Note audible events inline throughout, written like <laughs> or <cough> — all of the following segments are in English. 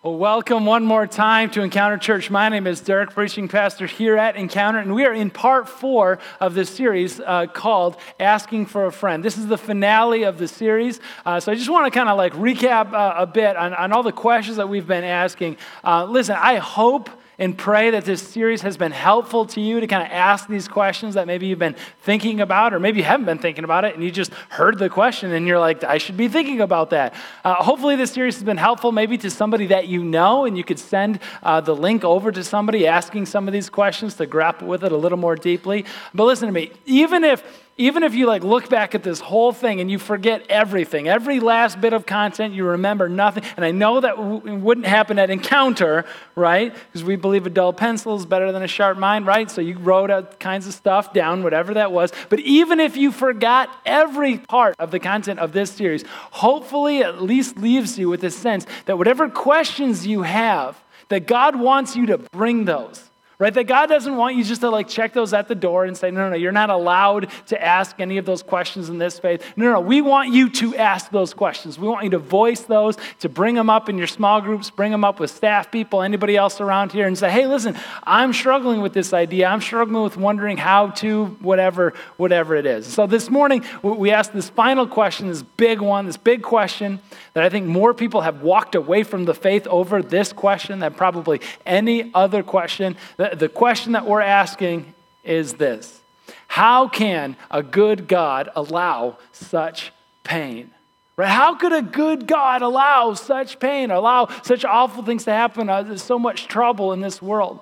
Well, welcome one more time to Encounter Church. My name is Derek, preaching pastor here at Encounter, and we are in part four of this series uh, called Asking for a Friend. This is the finale of the series, uh, so I just want to kind of like recap uh, a bit on, on, all the questions that we've been asking. Uh, listen, I hope and pray that this series has been helpful to you to kind of ask these questions that maybe you've been thinking about, or maybe you haven't been thinking about it and you just heard the question and you're like, I should be thinking about that. Uh, hopefully, this series has been helpful maybe to somebody that you know, and you could send uh, the link over to somebody asking some of these questions to grapple with it a little more deeply. But listen to me, even if even if you like look back at this whole thing and you forget everything, every last bit of content, you remember nothing. And I know that w- wouldn't happen at encounter, right? Because we believe a dull pencil is better than a sharp mind, right? So you wrote out kinds of stuff down, whatever that was. But even if you forgot every part of the content of this series, hopefully at least leaves you with a sense that whatever questions you have, that God wants you to bring those right? That God doesn't want you just to like check those at the door and say, no, no, no, you're not allowed to ask any of those questions in this faith. No, no, we want you to ask those questions. We want you to voice those, to bring them up in your small groups, bring them up with staff people, anybody else around here, and say, hey, listen, I'm struggling with this idea. I'm struggling with wondering how to, whatever, whatever it is. So this morning, we asked this final question, this big one, this big question that I think more people have walked away from the faith over this question than probably any other question. The, question that we're asking is this How can a good God allow such pain? Right? How could a good God allow such pain, allow such awful things to happen? Uh, there's so much trouble in this world.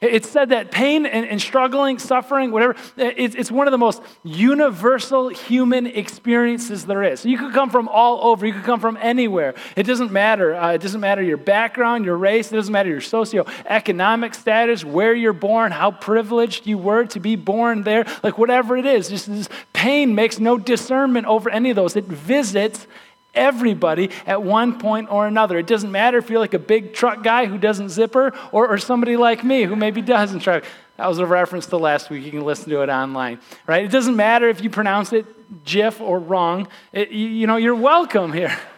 It's said that pain and, and struggling, suffering, whatever, it's, it's, one of the most universal human experiences there is. So you could come from all over, you could come from anywhere. It doesn't matter. Uh, it doesn't matter your background, your race, it doesn't matter your socioeconomic status, where you're born, how privileged you were to be born there, like whatever it is. Just this pain makes no discernment over any of those. It visits everybody at one point or another. It doesn't matter if you're like a big truck guy who doesn't zipper or, or somebody like me who maybe doesn't truck. That was a reference to last week. You can listen to it online, right? It doesn't matter if you pronounce it jiff or wrong. It, you, you, know, you're welcome here. <laughs>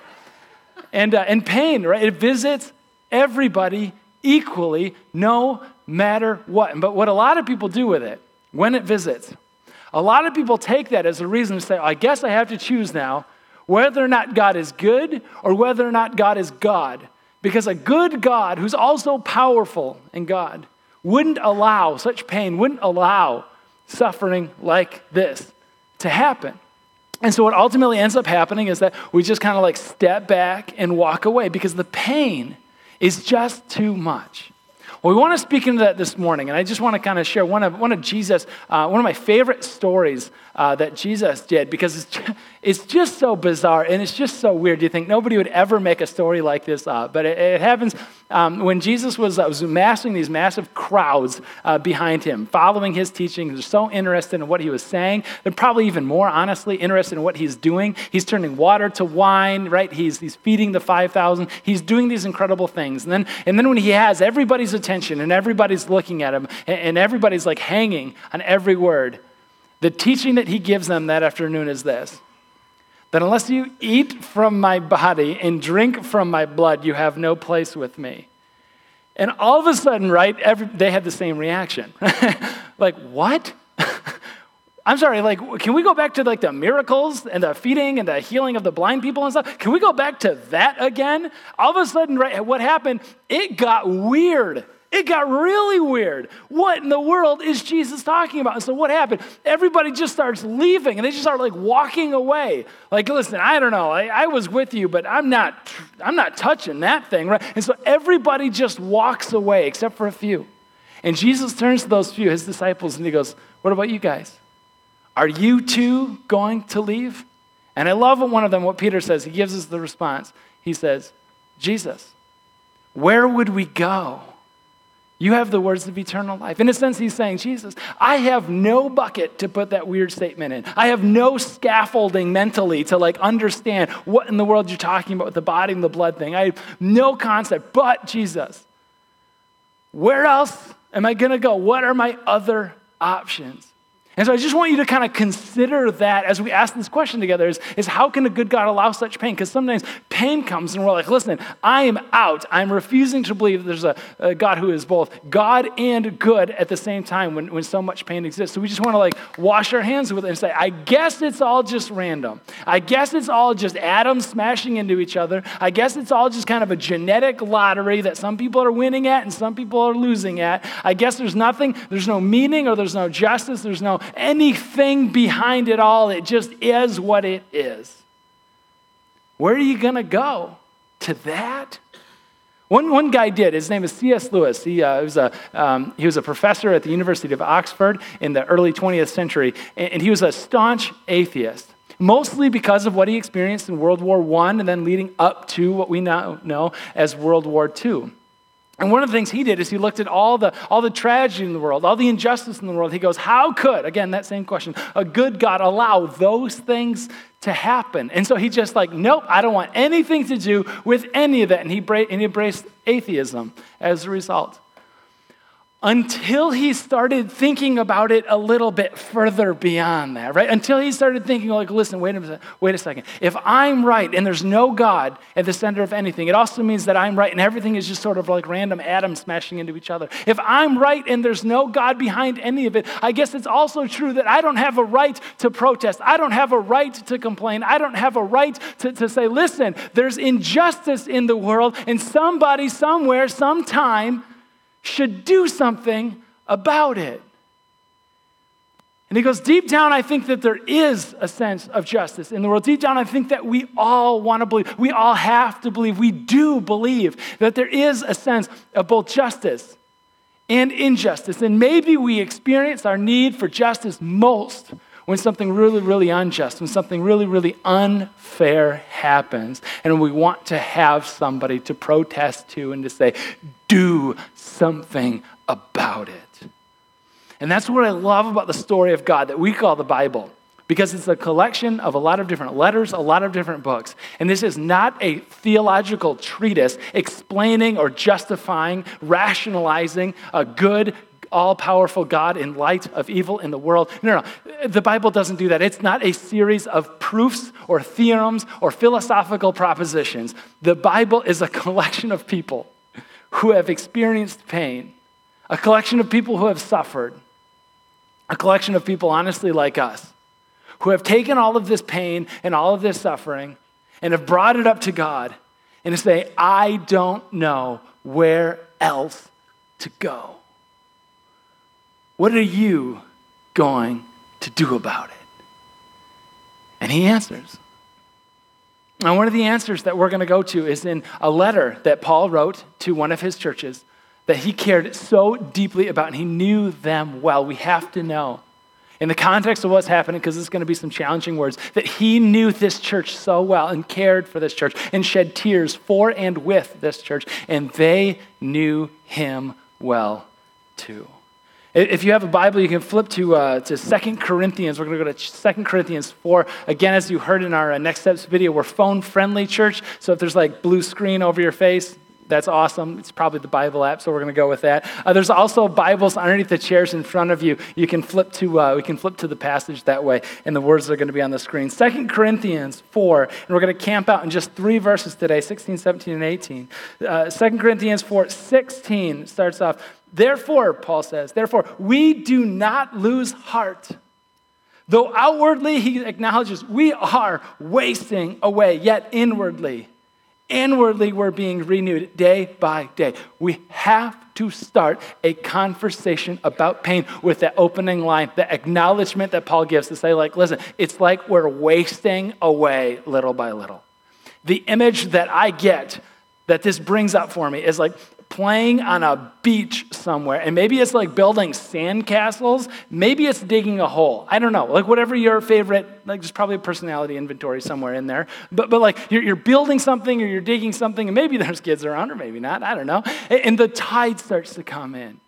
And, uh, and pain, right? It visits everybody equally, no matter what. But what a lot of people do with it, when it visits, a lot of people take that as a reason to say, I guess I have to choose now whether or not God is good or whether or not God is God. Because a good God, who's also powerful in God, wouldn't allow such pain, wouldn't allow suffering like this to happen. And so, what ultimately ends up happening is that we just kind of like step back and walk away because the pain is just too much. Well, we want to speak into that this morning, and I just want to kind of share one of, one of Jesus, uh, one of my favorite stories uh, that Jesus did because it's just, it's just so bizarre and it's just so weird. You think nobody would ever make a story like this up, but it, it happens um, when Jesus was, uh, was amassing these massive crowds uh, behind him, following his teaching. They're so interested in what he was saying. They're probably even more honestly interested in what he's doing. He's turning water to wine, right? He's, he's feeding the 5,000. He's doing these incredible things. And then, and then when he has everybody's attention and everybody's looking at him and, and everybody's like hanging on every word, the teaching that he gives them that afternoon is this that unless you eat from my body and drink from my blood, you have no place with me. And all of a sudden, right, every, they had the same reaction. <laughs> like, what? <laughs> I'm sorry, like, can we go back to like the miracles and the feeding and the healing of the blind people and stuff? Can we go back to that again? All of a sudden, right, what happened? It got weird. It got really weird. What in the world is Jesus talking about? And so what happened? Everybody just starts leaving and they just start like walking away. Like, listen, I don't know. I, I, was with you, but I'm not, I'm not touching that thing, right? And so everybody just walks away except for a few. And Jesus turns to those few, his disciples, and he goes, What about you guys? Are you too going to leave? And I love what one of them, what Peter says. He gives us the response. He says, Jesus, where would we go? You have the words of eternal life. In a sense, he's saying, Jesus, I have no bucket to put that weird statement in. I have no scaffolding mentally to like understand what in the world you're talking about with the body and the blood thing. I have no concept. But Jesus, where else am I going to go? What are my other options? And so I just want you to kind of consider that as we ask this question together is, is how can a good God allow such pain? Because sometimes pain comes and we're like, listen, I am out. I'm refusing to believe there's a, a, God who is both God and good at the same time when, when so much pain exists. So we just want to like wash our hands with it and say, I guess it's all just random. I guess it's all just atoms smashing into each other. I guess it's all just kind of a genetic lottery that some people are winning at and some people are losing at. I guess there's nothing, there's no meaning or there's no justice, there's no anything behind it all. It just is what it is. Where are you going to go? To that? One, one guy did. His name is C.S. Lewis. He, uh, was a, um, he was a professor at the University of Oxford in the early 20th century, and, and he was a staunch atheist mostly because of what he experienced in World War I and then leading up to what we now know as World War II. And one of the things he did is he looked at all the, all the tragedy in the world, all the injustice in the world. He goes, How could, again, that same question, a good God allow those things to happen? And so he just like, Nope, I don't want anything to do with any of that. And he, bra- and he embraced atheism as a result until he started thinking about it a little bit further beyond that, right? Until he started thinking, like, listen, wait a minute, wait a second. If I'm right and there's no God at the center of anything, it also means that I'm right and everything is just sort of like random atoms smashing into each other. If I'm right and there's no God behind any of it, I guess it's also true that I don't have a right to protest. I don't have a right to complain. I don't have a right to, to say, listen, there's injustice in the world and somebody, somewhere, sometime, should do something about it. And he goes, Deep down, I think that there is a sense of justice in the world. Deep down, I think that we all want to believe, we all have to believe, we do believe that there is a sense of both justice and injustice. And maybe we experience our need for justice most when something really, really unjust, when something really, really unfair happens, and we want to have somebody to protest to and to say, do something about it. And that's what I love about the story of God that we call the Bible because it's a collection of a lot of different letters, a lot of different books. And this is not a theological treatise explaining or justifying, rationalizing a good, all powerful God in light of evil in the world. No, no, the Bible doesn't do that. It's not a series of proofs or theorems or philosophical propositions. The Bible is a <laughs> collection of people who have experienced pain, a collection of people who have suffered, a collection of people, honestly, like us, who have taken all of this pain and all of this suffering and have brought it up to God and to say, I don't know where else to go. What are you going to do about it? And he answers. And one of the answers that we're going to go to is in a letter that Paul wrote to one of his churches that he cared so deeply about and he knew them well. We have to know, in the context of what's happening, because it's going to be some challenging words, that he knew this church so well and cared for this church and shed tears for and with this church, and they knew him well too. If you have a Bible, you can flip to, uh, to 2 Corinthians. We're going to go to 2 Corinthians 4. Again, as you heard in our uh, Next Steps video, we're phone friendly church. So if there's like blue screen over your face, that's awesome. It's probably the Bible app, so we're going to go with that. Uh, there's also Bibles underneath the chairs in front of you. You can flip to uh, we can flip to the passage that way, and the words are going to be on the screen. Second Corinthians 4, and we're going to camp out in just three verses today 16, 17, and 18. Uh, 2 Corinthians 4, 16 starts off. Therefore, Paul says, therefore, we do not lose heart. Though outwardly he acknowledges we are wasting away, yet inwardly, inwardly we're being renewed day by day. We have to start a conversation about pain with that opening line, the acknowledgement that Paul gives to say, like, listen, it's like we're wasting away little by little. The image that I get that this brings up for me is like playing on a beach somewhere. And maybe it's like building sandcastles. Maybe it's digging a hole. I don't know. Like whatever your favorite, like there's probably a personality inventory somewhere in there. But, but like you're, you're building something or you're digging something, and maybe <laughs> there's kids around or maybe not. I don't know. And the tide starts to come in.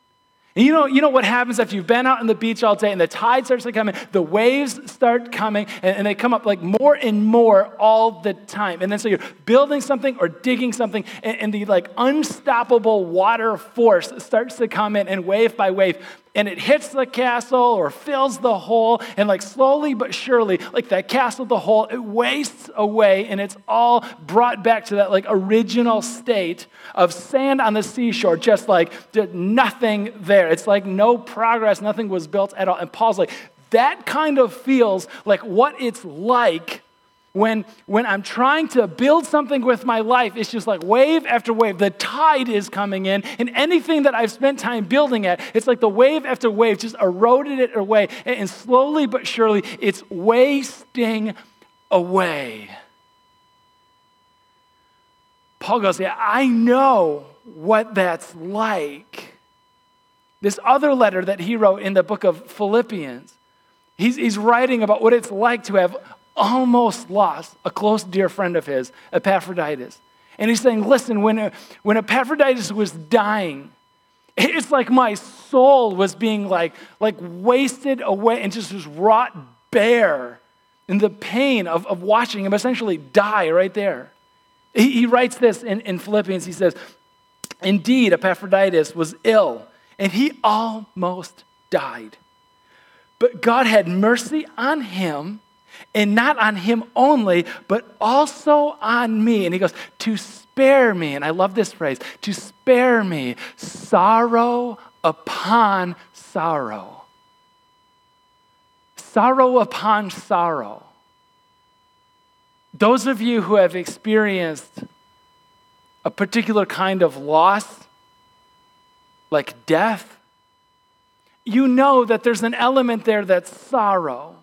And you know, you know what happens after you've been out on the beach all day and the tide starts to come in, the waves start coming and, and, they come up like more and more all the time. And then so you're building something or digging something and, and the like unstoppable water force starts to come in and wave by wave, and it hits the castle or fills the hole and like slowly but surely like that castle the hole it wastes away and it's all brought back to that like original state of sand on the seashore just like did nothing there. It's like no progress nothing was built at all. And paul's like that kind of feels like what it's like when, when I'm trying to build something with my life, it's just like wave after wave. The tide is coming in, and anything that I've spent time building at, it's like the wave after wave just eroded it away. And, and slowly but surely, it's wasting away. Paul goes, Yeah, I know what that's like. This other letter that he wrote in the book of Philippians, he's, he's writing about what it's like to have almost lost a close dear friend of his, Epaphroditus. And he's saying, listen, when, uh, when Epaphroditus was dying, it's like my soul was being like, like wasted away and just was wrought bare in the pain of, of watching him essentially die right there. He, he writes this in, in Philippians. He says, Indeed, Epaphroditus was ill and he almost died. But God had mercy on him and not on him only, but also on me. And he goes, to spare me. And I love this phrase to spare me sorrow upon sorrow. Sorrow upon sorrow. Those of you who have experienced a particular kind of loss, like death, you know that there's an element there that's sorrow.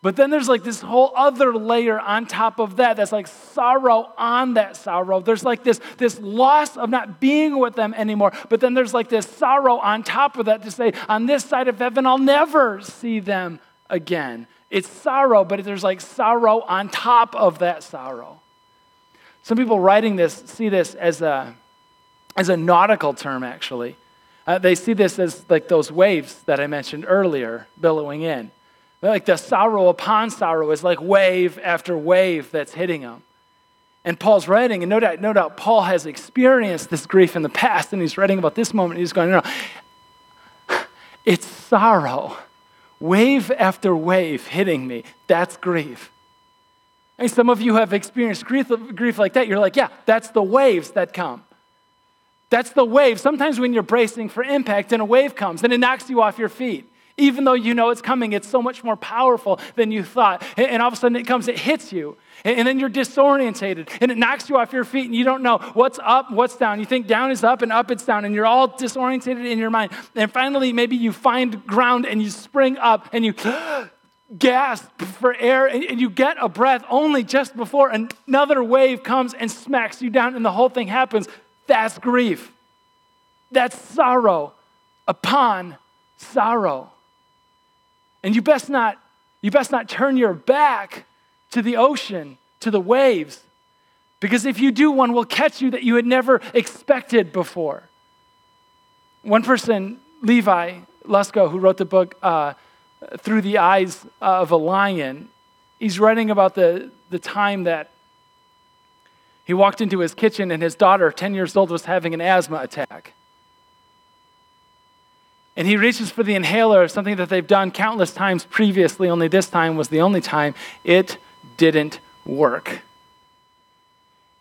But then there's like this whole other layer on top of that that's like sorrow on that sorrow. There's like this, this loss of not being with them anymore. But then there's like this sorrow on top of that to say, on this side of heaven, I'll never see them again. It's sorrow, but there's like sorrow on top of that sorrow. Some people writing this see this as a, as a nautical term, actually. Uh, they see this as like those waves that I mentioned earlier billowing in. Like the sorrow upon sorrow is like wave after wave that's hitting them. And Paul's writing, and no doubt, no doubt Paul has experienced this grief in the past, and he's writing about this moment. He's going, no, no, <sighs> it's sorrow, wave after wave hitting me. That's grief. And some of you have experienced grief, grief like that. You're like, yeah, that's the waves that come. That's the wave. Sometimes when you're bracing for impact and a wave comes and it knocks you off your feet even though you know it's coming, it's so much more powerful than you thought. And all of a sudden it comes, it hits you. And then you're disorientated and it knocks you off your feet and you don't know what's up, what's down. You think down is up and up it's down and you're all disorientated in your mind. And finally, maybe you find ground and you spring up and you <gasps> gasp for air and you get a breath only just before another wave comes and smacks you down and the whole thing happens. That's grief. That's sorrow upon sorrow. And you best not, you best not turn your back to the ocean, to the waves, because if you do, one will catch you that you had never expected before. One person, Levi Lusko, who wrote the book uh, Through the Eyes of a Lion, he's writing about the, the time that he walked into his kitchen and his daughter, 10 years old, was having an asthma attack and he reaches for the inhaler, something that they've done countless times previously, only this time was the only time it didn't work.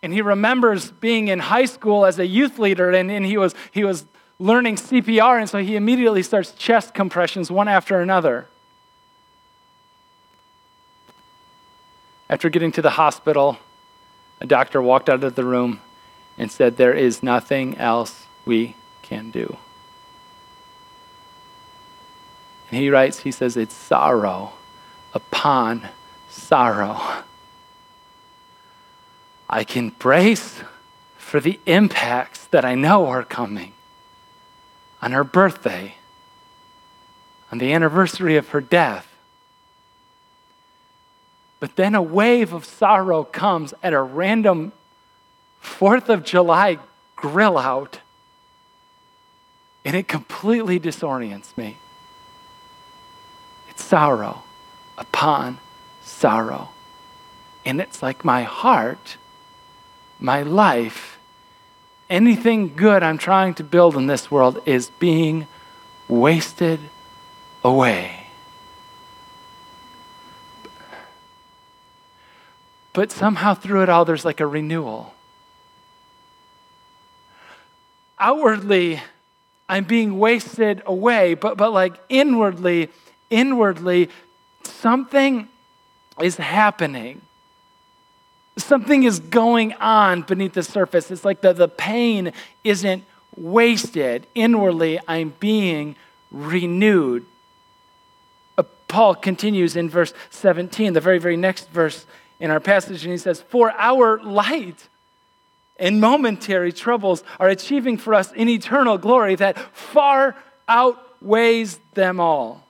And he remembers being in high school as a youth leader, and, and he, was, he was learning CPR, and so he immediately starts chest compressions one after another. After getting to the hospital, a doctor walked out of the room and said, There is nothing else we can do. And he writes, he says, it's sorrow upon sorrow. I can brace for the impacts that I know are coming on her birthday, on the anniversary of her death. But then a wave of sorrow comes at a random 4th of July grill out, and it completely disorients me sorrow upon sorrow. And it's like my heart, my life, anything good I'm trying to build in this world is being wasted away. But somehow through it all, there's like a renewal. Outwardly, I'm being wasted away, but, but like inwardly, inwardly, something is happening. Something is going on beneath the surface. It's like the, the pain isn't wasted. Inwardly, I'm being renewed. Uh, Paul continues in verse 17, the very, very next verse in our passage, and he says, For our light and momentary troubles are achieving for us an eternal glory that far outweighs them all.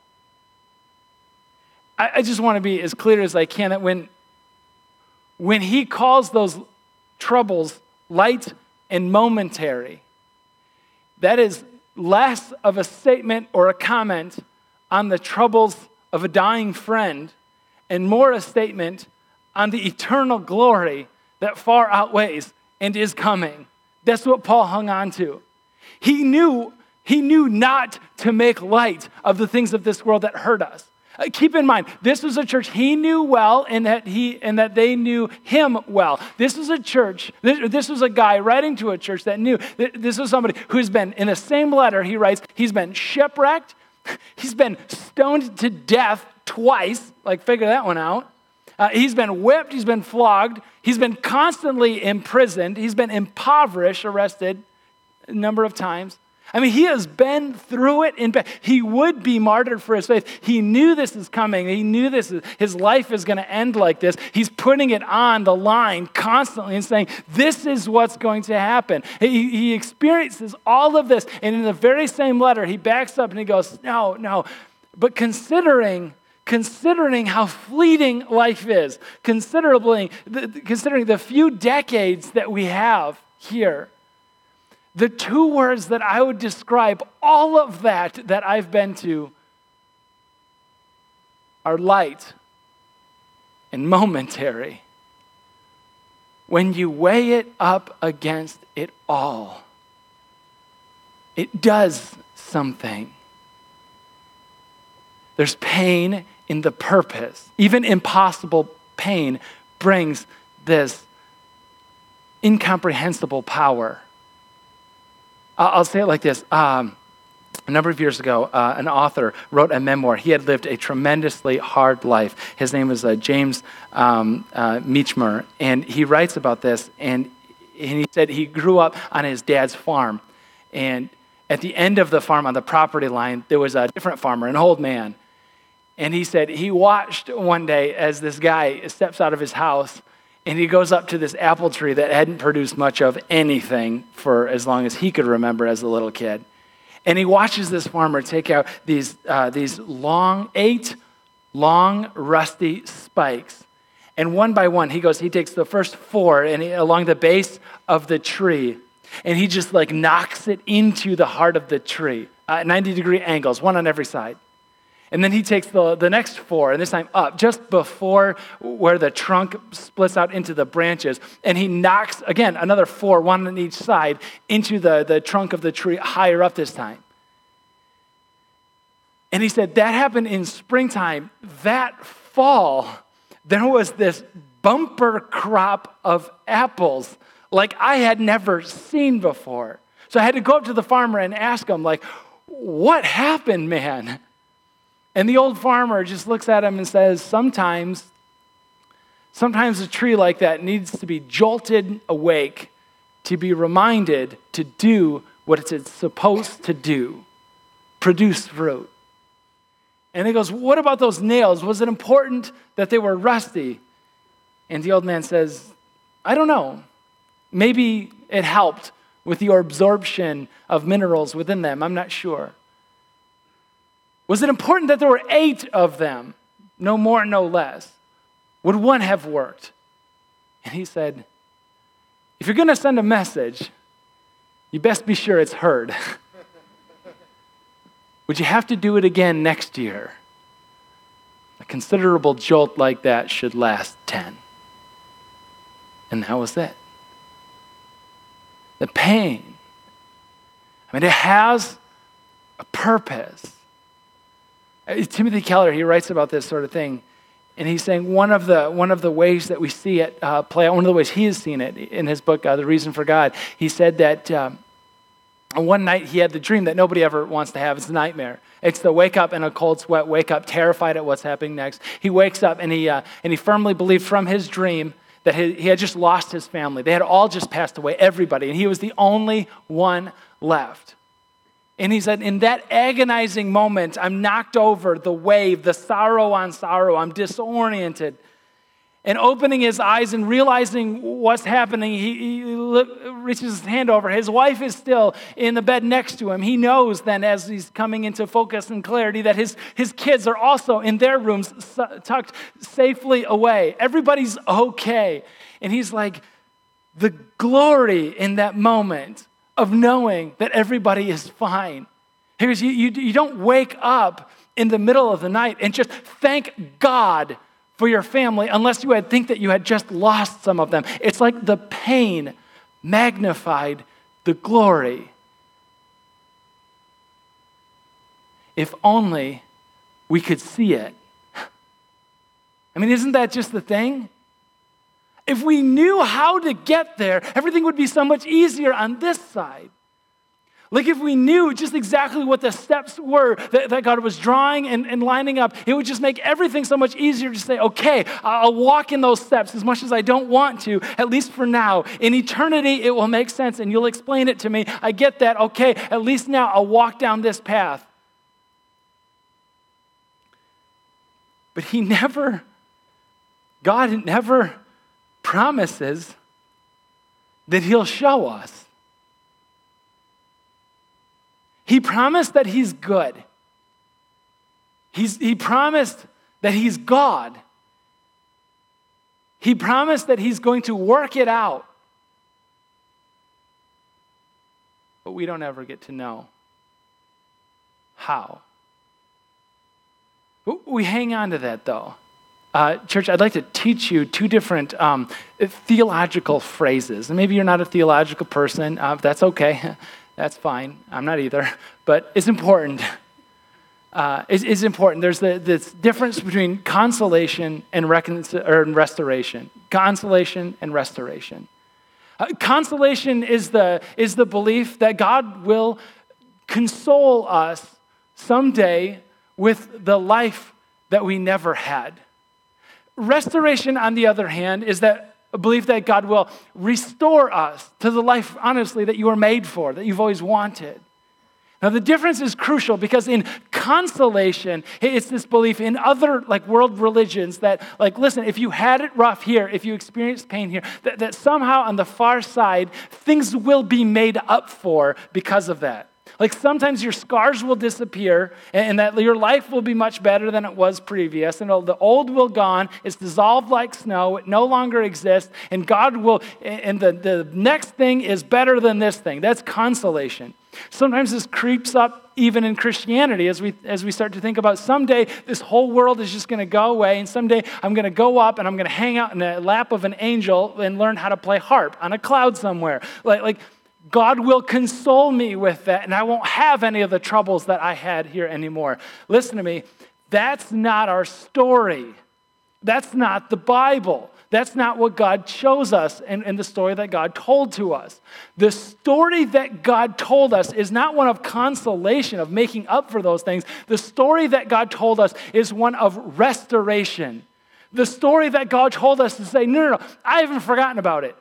I, I just want to be as clear as I can that when, when he calls those troubles light and momentary, that is less of a statement or a comment on the troubles of a dying friend and more a statement on the eternal glory that far outweighs and is coming. That's what Paul hung on to. He knew, he knew not to make light of the things of this world that hurt us. Uh, keep in mind, this was a church he knew well and that, he, and that they knew him well. This was a church, this, this was a guy writing to a church that knew. This was somebody who's been, in the same letter, he writes, he's been shipwrecked, <laughs> he's been stoned to death twice. Like, figure that one out. Uh, he's been whipped, he's been flogged, he's been constantly imprisoned, he's been impoverished, arrested a number of times. I mean, he has been through it. In, he would be martyred for his faith. He knew this is coming. He knew this is, his life is going to end like this. He's putting it on the line constantly and saying, This is what's going to happen. He, he experiences all of this. And in the very same letter, he backs up and he goes, No, no. But considering considering how fleeting life is, considerably, considering the few decades that we have here, the two words that I would describe all of that that I've been to are light and momentary. When you weigh it up against it all, it does something. There's pain in the purpose. Even impossible pain brings this incomprehensible power. I'll say it like this. Um, a number of years ago, uh, an author wrote a memoir. He had lived a tremendously hard life. His name was uh, James um, uh, Mechmer, and he writes about this. And, and he said he grew up on his dad's farm, and at the end of the farm, on the property line, there was a different farmer, an old man, and he said he watched one day as this guy steps out of his house and he goes up to this apple tree that hadn't produced much of anything for as long as he could remember as a little kid. And he watches this farmer take out these, uh, these long, eight long, rusty spikes. And one by one, he goes, he takes the first four and he, along the base of the tree, and he just like knocks it into the heart of the tree, uh, 90 degree angles, one on every side. And then he takes the, the next four, and this time up, just before where the trunk splits out into the branches. And he knocks, again, another four, one on each side, into the, the trunk of the tree higher up this time. And he said that happened in springtime. That fall, there was this bumper crop of apples like I had never seen before. So I had to go up to the farmer and ask him, like, what happened, man? And the old farmer just looks at him and says, Sometimes, sometimes a tree like that needs to be jolted awake to be reminded to do what it's supposed to do produce fruit. And he goes, What about those nails? Was it important that they were rusty? And the old man says, I don't know. Maybe it helped with the absorption of minerals within them. I'm not sure. Was it important that there were eight of them? No more, no less. Would one have worked? And he said, If you're going to send a message, you best be sure it's heard. <laughs> Would you have to do it again next year? A considerable jolt like that should last 10. And that was it. The pain. I mean, it has a purpose. Uh, Timothy Keller, he writes about this sort of thing. And he's saying one of the, one of the ways that we see it uh, play out, one of the ways he has seen it in his book, uh, The Reason for God, he said that um, one night he had the dream that nobody ever wants to have. It's a nightmare. It's the wake up in a cold sweat, wake up terrified at what's happening next. He wakes up and he, uh, and he firmly believed from his dream that he, he had just lost his family. They had all just passed away, everybody, and he was the only one left. And he said, In that agonizing moment, I'm knocked over the wave, the sorrow on sorrow. I'm disoriented. And opening his eyes and realizing what's happening, he, he reaches his hand over. His wife is still in the bed next to him. He knows then, as he's coming into focus and clarity, that his, his kids are also in their rooms, tucked safely away. Everybody's okay. And he's like, the glory in that moment of knowing that everybody is fine. Here's you, you, you don't wake up in the middle of the night and just thank God for your family unless you had think that you had just lost some of them. It's like the pain magnified the glory. If only we could see it. I mean, isn't that just the thing? If we knew how to get there, everything would be so much easier on this side. Like if we knew just exactly what the steps were that, that God was drawing and, and, lining up, it would just make everything so much easier to say, okay, I'll walk in those steps as much as I don't want to, at least for now. In eternity, it will make sense and you'll explain it to me. I get that. Okay, at least now I'll walk down this path. But He <laughs> never, God never promises that He'll show us. He promised that He's good. He's, he promised that He's God. He promised that He's going to work it out. But we don't ever get to know how. We hang on to that though. Uh, church, I'd like to teach you two different um, theological phrases. And maybe you're not a theological person, uh, that's okay. <laughs> that's fine. I'm not either. But it's important. Uh, it's, it's, important. There's the, this difference between consolation and, recon- or restoration. Consolation and restoration. Uh, consolation is the, is the belief that God will console us someday with the life that we never had. Restoration, on the other hand, is that a belief that God will restore us to the life, honestly, that you were made for, that you've always wanted. Now, the difference is crucial because in consolation, it's this belief in other like world religions that, like, listen, if you had it rough here, if you experienced pain here, that, that somehow on the far side, things will be made up for because of that. Like sometimes your scars will disappear and that your life will be much better than it was previous. And the old will gone. It's dissolved like snow. It no longer exists. And God will, and the, the next thing is better than this thing. That's consolation. Sometimes this creeps up even in Christianity as we, as we start to think about someday this whole world is just going to go away, and someday I'm going to go up and I'm going to hang out in the lap of an angel and learn how to play harp on a cloud somewhere. Like, like God will console me with that, and I won't have any of the troubles that I had here anymore. Listen to me, that's not our story. That's not the Bible. That's not what God shows us in, in, the story that God told to us. The story that God told us is not one of consolation, of making up for those things. The story that God told us is one of restoration. The story that God told us to say, no, no, no, I haven't forgotten about it.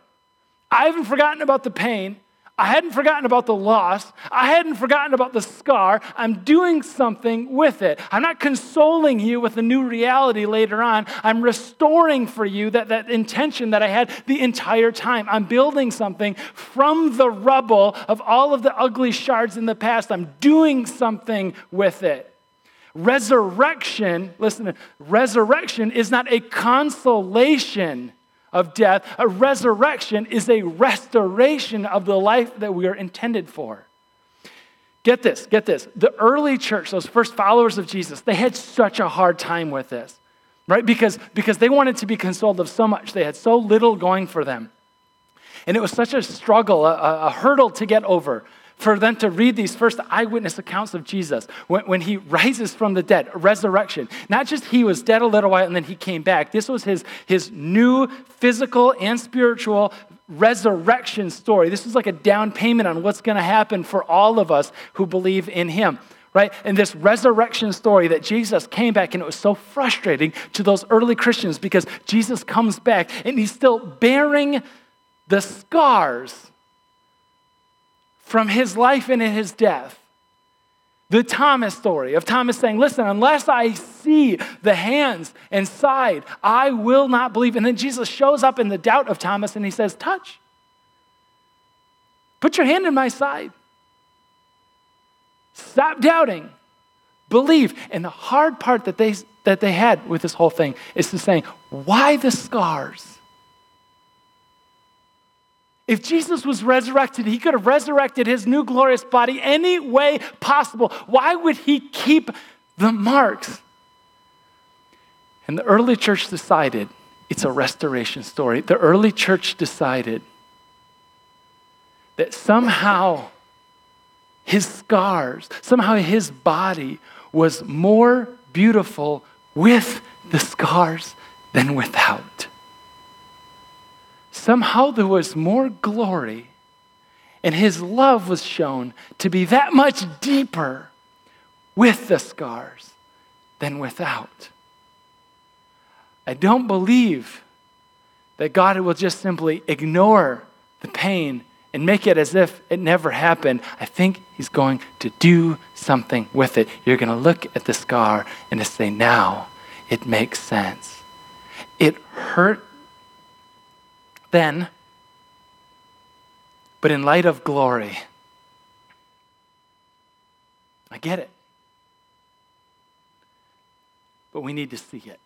I haven't forgotten about the pain. I hadn't forgotten about the loss. I hadn't forgotten about the scar. I'm doing something with it. I'm not consoling you with a new reality later on. I'm restoring for you that, that intention that I had the entire time. I'm building something from the rubble of all of the ugly shards in the past. I'm doing something with it. Resurrection, listen, resurrection is not a consolation of death. A resurrection is a restoration of the life that we are intended for. Get this, get this. The early church, those first followers of Jesus, they had such a hard time with this, right? Because, because they wanted to be consoled of so much. They had so little going for them. And it was such a struggle, a, a hurdle to get over for them to read these first eyewitness accounts of Jesus when, when he rises from the dead, resurrection. Not just he was dead a little while and then he came back. This was his, his new physical and spiritual resurrection story. This was like a down payment on what's going to happen for all of us who believe in him right? And this resurrection story that Jesus came back, and it was so frustrating to those early Christians because Jesus comes back and he's still bearing the scars from his life and in his death. The Thomas story of Thomas saying, Listen, unless I see the hands and side, I will not believe. And then Jesus shows up in the doubt of Thomas and he says, Touch. Put your hand in my side. Stop doubting. Believe. And the hard part that they, that they had with this whole thing is to saying, why the scars? If Jesus was resurrected, he could have resurrected his new glorious body any way possible. Why would he keep the marks? And the early church decided it's a restoration story. The early church decided that somehow his scars, somehow his body was more beautiful with the scars than without. Somehow there was more glory, and his love was shown to be that much deeper with the scars than without. I don't believe that God will just simply ignore the pain and make it as if it never happened, I think he's going to do something with it. You're going to look at the scar and to say, now it makes sense. It hurt then, but in light of glory, I get it. But we need to see it.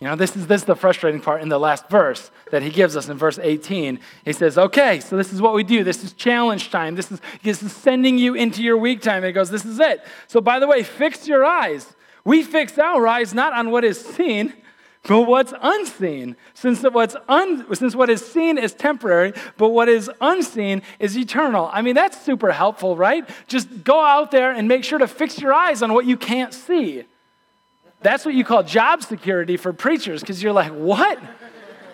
You know, this is, this is the frustrating part in the last verse that he gives us in verse 18. He says, Okay, so this is what we do. This is challenge time. This is, this is sending you into your week time. He goes, This is it. So, by the way, fix your eyes. We fix our eyes not on what is seen, but what's unseen. Since what's un, since what is seen is temporary, but what is unseen is eternal. I mean, that's super helpful, right? Just go out there and make sure to fix your eyes on what you can't see. That's what you call job security for preachers because you're like, what?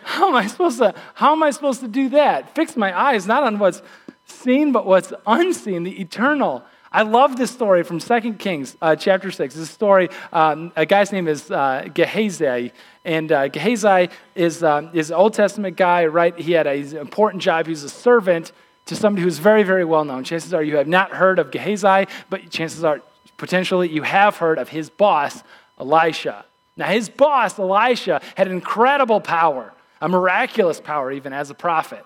How am I supposed to how am I supposed to do that? Fix my eyes not on what's seen but what's unseen, the eternal. I love this story from 2 Kings uh, chapter 6. This story, um, a guy's name is uh, Gehazi. And uh, Gehazi is, uh, is an Old Testament guy, right? He had an important job. He was a servant to somebody who's very, very well known. Chances are you have not heard of Gehazi, but chances are potentially you have heard of his boss, Elisha. Now, his boss, Elisha, had incredible power, a miraculous power, even as a prophet.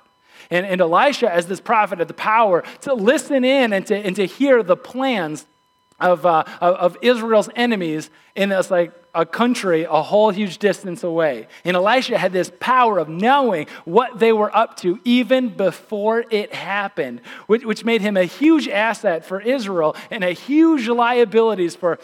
And, and Elisha, as this prophet, had the power to listen in and to, and to hear the plans of, uh, of Israel's enemies in this like a country a whole huge distance away. And Elisha had this power of knowing what they were up to even before it happened, which, which made him a huge asset for Israel and a huge liabilities for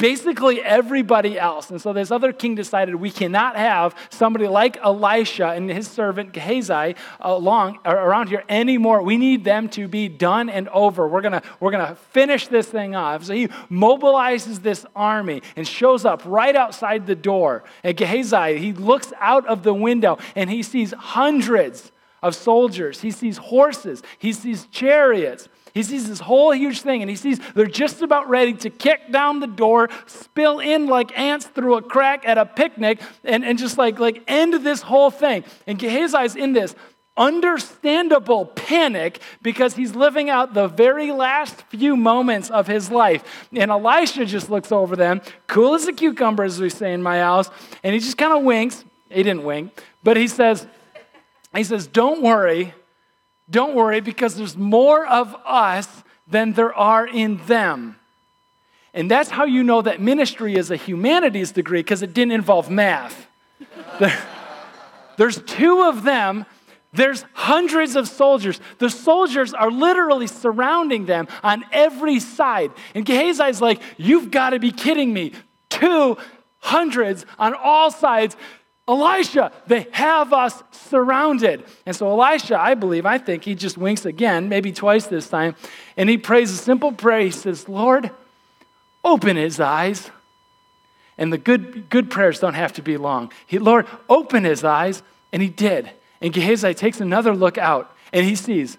basically everybody else. And so this other king decided we cannot have somebody like Elisha and his servant Gehazi uh, along around here anymore. We need them to be done and over. We're gonna we're gonna finish this thing off. So he mobilizes this army and shows up right outside the door. And Gehazi he looks out of the window and he sees hundreds of soldiers. He sees horses. He sees chariots. He sees this whole huge thing and he sees they're just about ready to kick down the door, spill in like ants through a crack at a picnic, and, and just like, like end this whole thing. And Gehazi's in this understandable panic because he's living out the very last few moments of his life. And Elisha just looks over them, cool as a cucumber, as we say in my house, and he just kind of winks. He didn't wink, but he says, he says, Don't worry. Don't worry because there's more of us than there are in them. And that's how you know that ministry is a humanities degree because it didn't involve math. there's two of them. There's hundreds of soldiers. The soldiers are literally surrounding them on every side. And Gehazi's like, You've got to be kidding me. Two hundreds on all sides Elisha, they have us surrounded. And so Elisha, I believe, I think he just winks again, maybe twice this time, and he prays a simple prayer. He says, Lord, open his eyes. And the good, good prayers don't have to be long. He, Lord, open his eyes. And he did. And Gehazi takes another look out and he sees.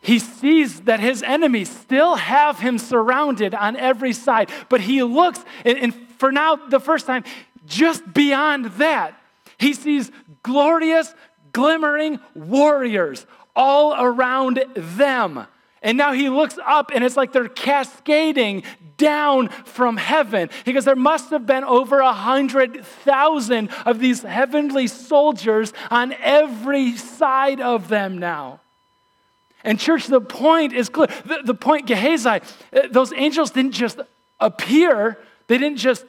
He sees that his enemies still have him surrounded on every side. But he looks, and, and for now, the first time, just beyond that, he sees glorious, glimmering warriors all around them. And now he looks up and it's like they're cascading down from heaven. Because there must have been over a hundred thousand of these heavenly soldiers on every side of them now. And, church, the point is clear. The, the point, Gehazi, uh, those angels didn't just appear, they didn't just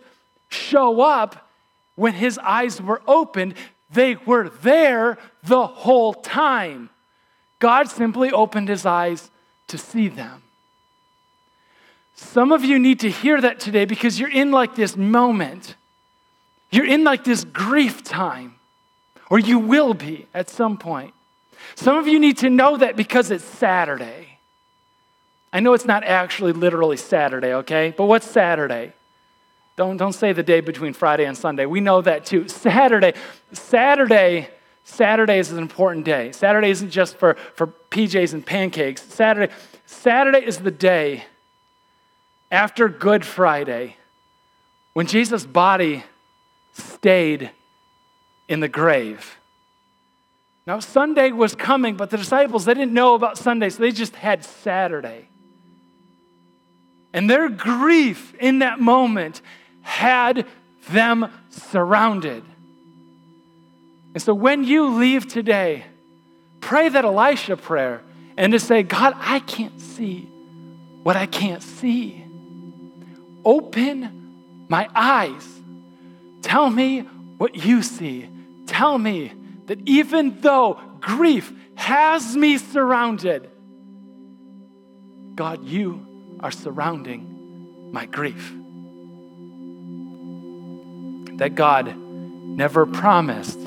show up when his eyes were opened, they were there the whole time. God simply opened his eyes to see them. Some of you need to hear that today because you're in like this moment. You're in like this grief time, or you will be at some point. Some of you need to know that because it's Saturday. I know it's not actually literally Saturday, okay? But what's Saturday? Don't, don't say the day between Friday and Sunday. We know that too. Saturday, Saturday, Saturday is an important day. Saturday isn't just for, for PJs and pancakes. Saturday, Saturday is the day after Good Friday when Jesus' body stayed in the grave. Now, Sunday was coming, but the disciples, they didn't know about Sunday, so they just had Saturday. And their grief in that moment had them surrounded. And so when you leave today, pray that Elisha prayer and to say, God, I can't see what I can't see. Open my eyes. Tell me what you see. Tell me that even though grief has me surrounded, God, you are surrounding my grief that God never promised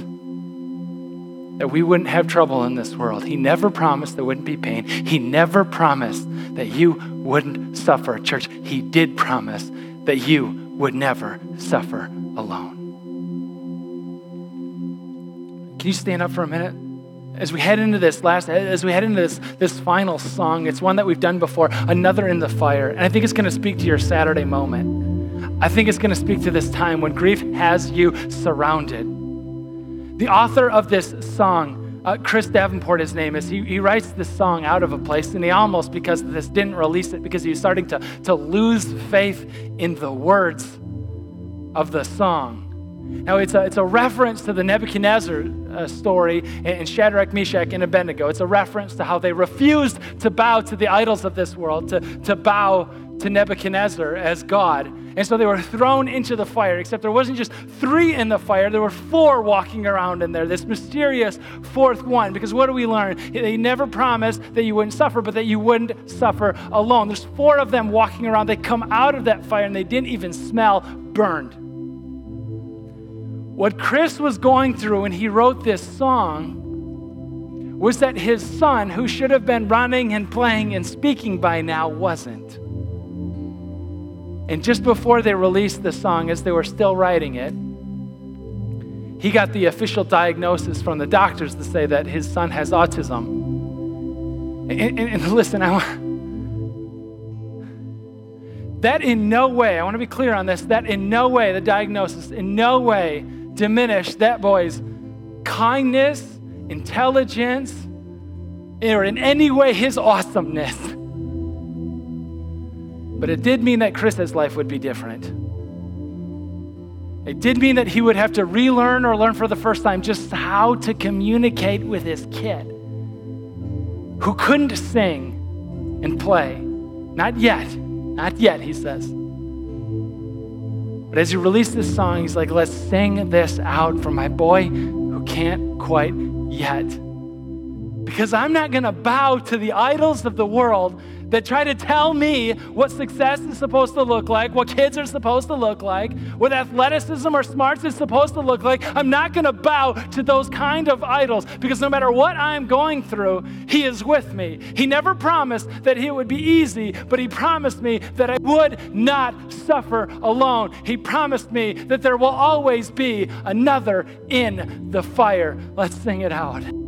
that we wouldn't have trouble in this world. He never promised there wouldn't be pain. He never promised that you wouldn't suffer. Church, He did promise that you would never suffer alone. Can you stand up for a minute? As we head into this last, as we head into this, this final song, it's one that we've done before, Another in the Fire. And I think it's going to speak to your Saturday moment. I think it's going to speak to this time when grief has you surrounded. The author of this song, uh, Chris Davenport, his name is, he, he writes this song out of a place, and he almost, because this, didn't release it because he was starting to, to lose faith in the words of the song. Now, it's a, it's a reference to the Nebuchadnezzar uh, story in Shadrach, Meshach, and Abednego. It's a reference to how they refused to bow to the idols of this world, to, to bow to Nebuchadnezzar as God. And so they were thrown into the fire, except there wasn't just three in the fire, there were four walking around in there, this mysterious fourth one. Because what do we learn? They never promised that you wouldn't suffer, but that you wouldn't suffer alone. There's four of them walking around. They come out of that fire and they didn't even smell burned. What Chris was going through when he wrote this song was that his son, who should have been running and playing and speaking by now, wasn't. And just before they released the song, as they were still writing it, he got the official diagnosis from the doctors to say that his son has autism. And, and, and listen, I want. That in no way, I want to be clear on this, that in no way, the diagnosis, in no way diminished that boy's kindness, intelligence, or in any way his awesomeness. But it did mean that Chris's life would be different. It did mean that he would have to relearn or learn for the first time just how to communicate with his kid who couldn't sing and play. Not yet. Not yet, he says. But as he released this song, he's like, let's sing this out for my boy who can't quite yet. Because I'm not going to bow to the idols of the world that try to tell me what success is supposed to look like, what kids are supposed to look like, what athleticism or smarts is supposed to look like. I'm not going to bow to those kind of idols because no matter what I'm going through, He is with me. He never promised that it would be easy, but He promised me that I would not suffer alone. He promised me that there will always be another in the fire. Let's sing it out.